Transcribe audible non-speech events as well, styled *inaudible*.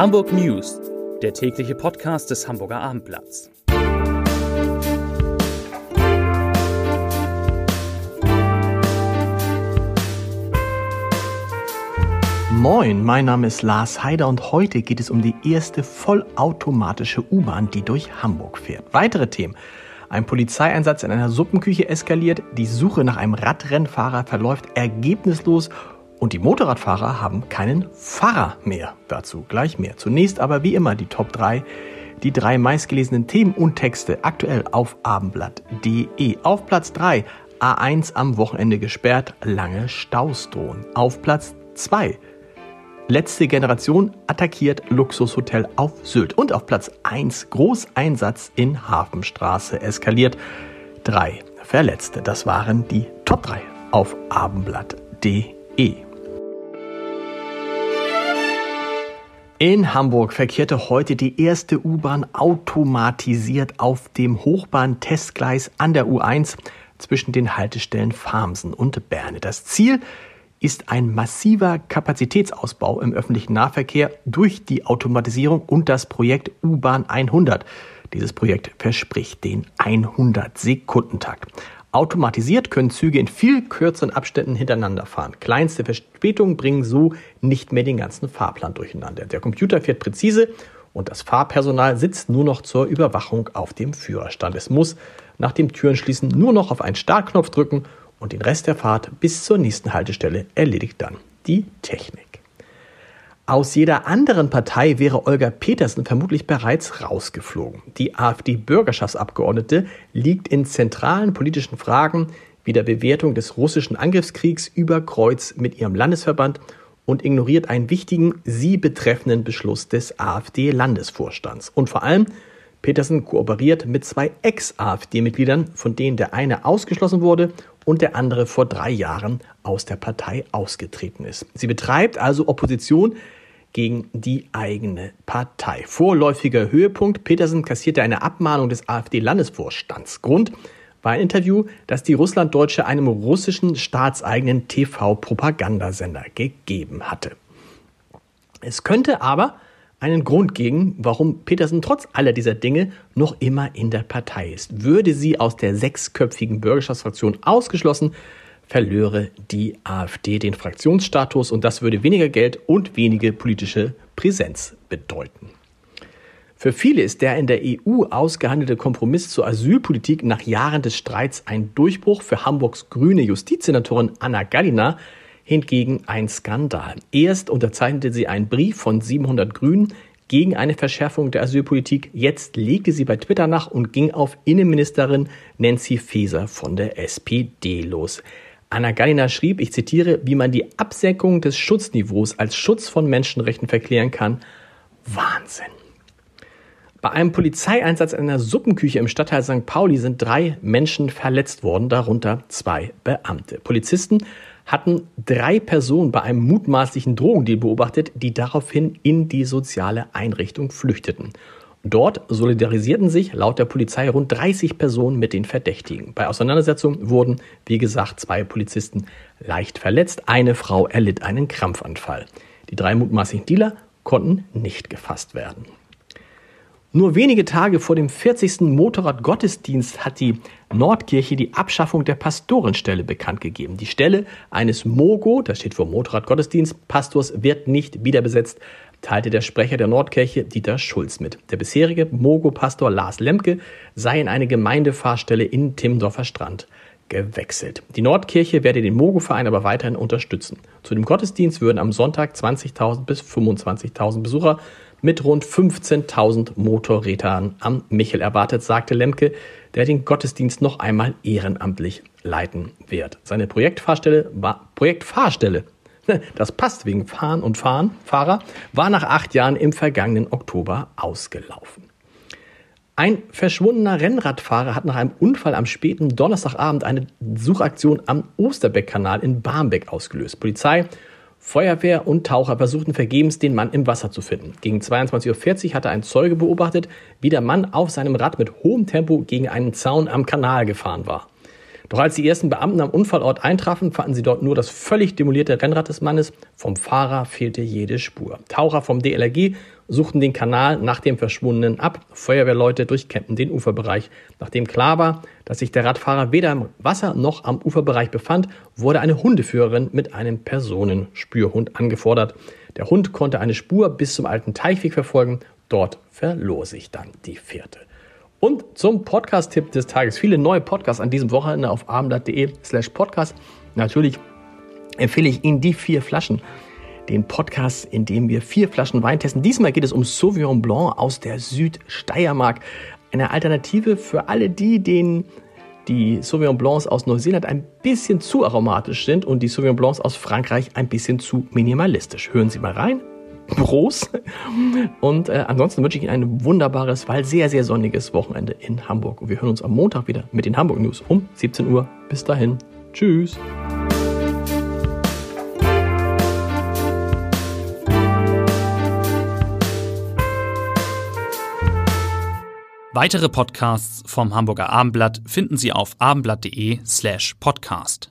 Hamburg News, der tägliche Podcast des Hamburger Abendblatts. Moin, mein Name ist Lars Heider und heute geht es um die erste vollautomatische U-Bahn, die durch Hamburg fährt. Weitere Themen. Ein Polizeieinsatz in einer Suppenküche eskaliert, die Suche nach einem Radrennfahrer verläuft ergebnislos und die Motorradfahrer haben keinen Fahrer mehr. Dazu gleich mehr. Zunächst aber wie immer die Top 3, die drei meistgelesenen Themen und Texte aktuell auf abendblatt.de. Auf Platz 3 A1 am Wochenende gesperrt, lange Staus drohen. Auf Platz 2 Letzte Generation attackiert Luxushotel auf Sylt. Und auf Platz 1 Großeinsatz in Hafenstraße eskaliert. Drei Verletzte. Das waren die Top 3 auf abendblatt.de. In Hamburg verkehrte heute die erste U-Bahn automatisiert auf dem Hochbahn-Testgleis an der U1 zwischen den Haltestellen Farmsen und Berne. Das Ziel ist ein massiver Kapazitätsausbau im öffentlichen Nahverkehr durch die Automatisierung und das Projekt U-Bahn 100. Dieses Projekt verspricht den 100-Sekundentakt. Automatisiert können Züge in viel kürzeren Abständen hintereinander fahren. Kleinste Verspätungen bringen so nicht mehr den ganzen Fahrplan durcheinander. Der Computer fährt präzise und das Fahrpersonal sitzt nur noch zur Überwachung auf dem Führerstand. Es muss nach dem Türenschließen nur noch auf einen Startknopf drücken und den Rest der Fahrt bis zur nächsten Haltestelle erledigt dann die Technik. Aus jeder anderen Partei wäre Olga Petersen vermutlich bereits rausgeflogen. Die AfD-Bürgerschaftsabgeordnete liegt in zentralen politischen Fragen wie der Bewertung des russischen Angriffskriegs über Kreuz mit ihrem Landesverband und ignoriert einen wichtigen sie betreffenden Beschluss des AfD-Landesvorstands. Und vor allem Petersen kooperiert mit zwei Ex-AfD-Mitgliedern, von denen der eine ausgeschlossen wurde und der andere vor drei Jahren aus der Partei ausgetreten ist. Sie betreibt also Opposition gegen die eigene Partei. Vorläufiger Höhepunkt. Petersen kassierte eine Abmahnung des AfD-Landesvorstands. Grund war ein Interview, das die Russlanddeutsche einem russischen staatseigenen TV-Propagandasender gegeben hatte. Es könnte aber einen Grund geben, warum Petersen trotz aller dieser Dinge noch immer in der Partei ist. Würde sie aus der sechsköpfigen Bürgerschaftsfraktion ausgeschlossen, verlöre die AfD den Fraktionsstatus und das würde weniger Geld und wenige politische Präsenz bedeuten. Für viele ist der in der EU ausgehandelte Kompromiss zur Asylpolitik nach Jahren des Streits ein Durchbruch. Für Hamburgs grüne Justizsenatorin Anna Gallina hingegen ein Skandal. Erst unterzeichnete sie einen Brief von 700 Grünen gegen eine Verschärfung der Asylpolitik. Jetzt legte sie bei Twitter nach und ging auf Innenministerin Nancy Faeser von der SPD los. Anna Gallina schrieb, ich zitiere, wie man die Absenkung des Schutzniveaus als Schutz von Menschenrechten verklären kann. Wahnsinn. Bei einem Polizeieinsatz in einer Suppenküche im Stadtteil St. Pauli sind drei Menschen verletzt worden, darunter zwei Beamte. Polizisten hatten drei Personen bei einem mutmaßlichen Drogendeal beobachtet, die daraufhin in die soziale Einrichtung flüchteten. Dort solidarisierten sich laut der Polizei rund 30 Personen mit den Verdächtigen. Bei Auseinandersetzungen wurden, wie gesagt, zwei Polizisten leicht verletzt. Eine Frau erlitt einen Krampfanfall. Die drei mutmaßlichen Dealer konnten nicht gefasst werden. Nur wenige Tage vor dem 40. Motorradgottesdienst hat die Nordkirche die Abschaffung der Pastorenstelle bekannt gegeben. Die Stelle eines Mogo, das steht für Motorradgottesdienst, Pastors wird nicht wiederbesetzt, teilte der Sprecher der Nordkirche Dieter Schulz mit. Der bisherige Mogo-Pastor Lars Lemke sei in eine Gemeindefahrstelle in Timmendorfer Strand gewechselt. Die Nordkirche werde den Mogo-Verein aber weiterhin unterstützen. Zu dem Gottesdienst würden am Sonntag 20.000 bis 25.000 Besucher mit rund 15.000 Motorrädern am Michel erwartet, sagte Lemke, der den Gottesdienst noch einmal ehrenamtlich leiten wird. Seine Projektfahrstelle war Projektfahrstelle. *laughs* Das passt wegen Fahren und Fahren, Fahrer, war nach acht Jahren im vergangenen Oktober ausgelaufen. Ein verschwundener Rennradfahrer hat nach einem Unfall am späten Donnerstagabend eine Suchaktion am Osterbeck-Kanal in Barmbek ausgelöst. Polizei Feuerwehr und Taucher versuchten vergebens, den Mann im Wasser zu finden. Gegen 22.40 Uhr hatte ein Zeuge beobachtet, wie der Mann auf seinem Rad mit hohem Tempo gegen einen Zaun am Kanal gefahren war. Doch als die ersten Beamten am Unfallort eintrafen, fanden sie dort nur das völlig demolierte Rennrad des Mannes. Vom Fahrer fehlte jede Spur. Taucher vom DLRG suchten den Kanal nach dem Verschwundenen ab. Feuerwehrleute durchkämmten den Uferbereich. Nachdem klar war, dass sich der Radfahrer weder im Wasser noch am Uferbereich befand, wurde eine Hundeführerin mit einem Personenspürhund angefordert. Der Hund konnte eine Spur bis zum alten Teichweg verfolgen. Dort verlor sich dann die Fährte. Und zum Podcast-Tipp des Tages. Viele neue Podcasts an diesem Wochenende auf abendblatt.de slash podcast. Natürlich empfehle ich Ihnen die vier Flaschen. Den Podcast, in dem wir vier Flaschen Wein testen. Diesmal geht es um Sauvignon Blanc aus der Südsteiermark. Eine Alternative für alle die, denen die Sauvignon Blancs aus Neuseeland ein bisschen zu aromatisch sind und die Sauvignon Blancs aus Frankreich ein bisschen zu minimalistisch. Hören Sie mal rein. Prost. Und äh, ansonsten wünsche ich Ihnen ein wunderbares, weil sehr, sehr sonniges Wochenende in Hamburg. Und wir hören uns am Montag wieder mit den Hamburg News um 17 Uhr. Bis dahin. Tschüss. Weitere Podcasts vom Hamburger Abendblatt finden Sie auf abendblatt.de slash podcast.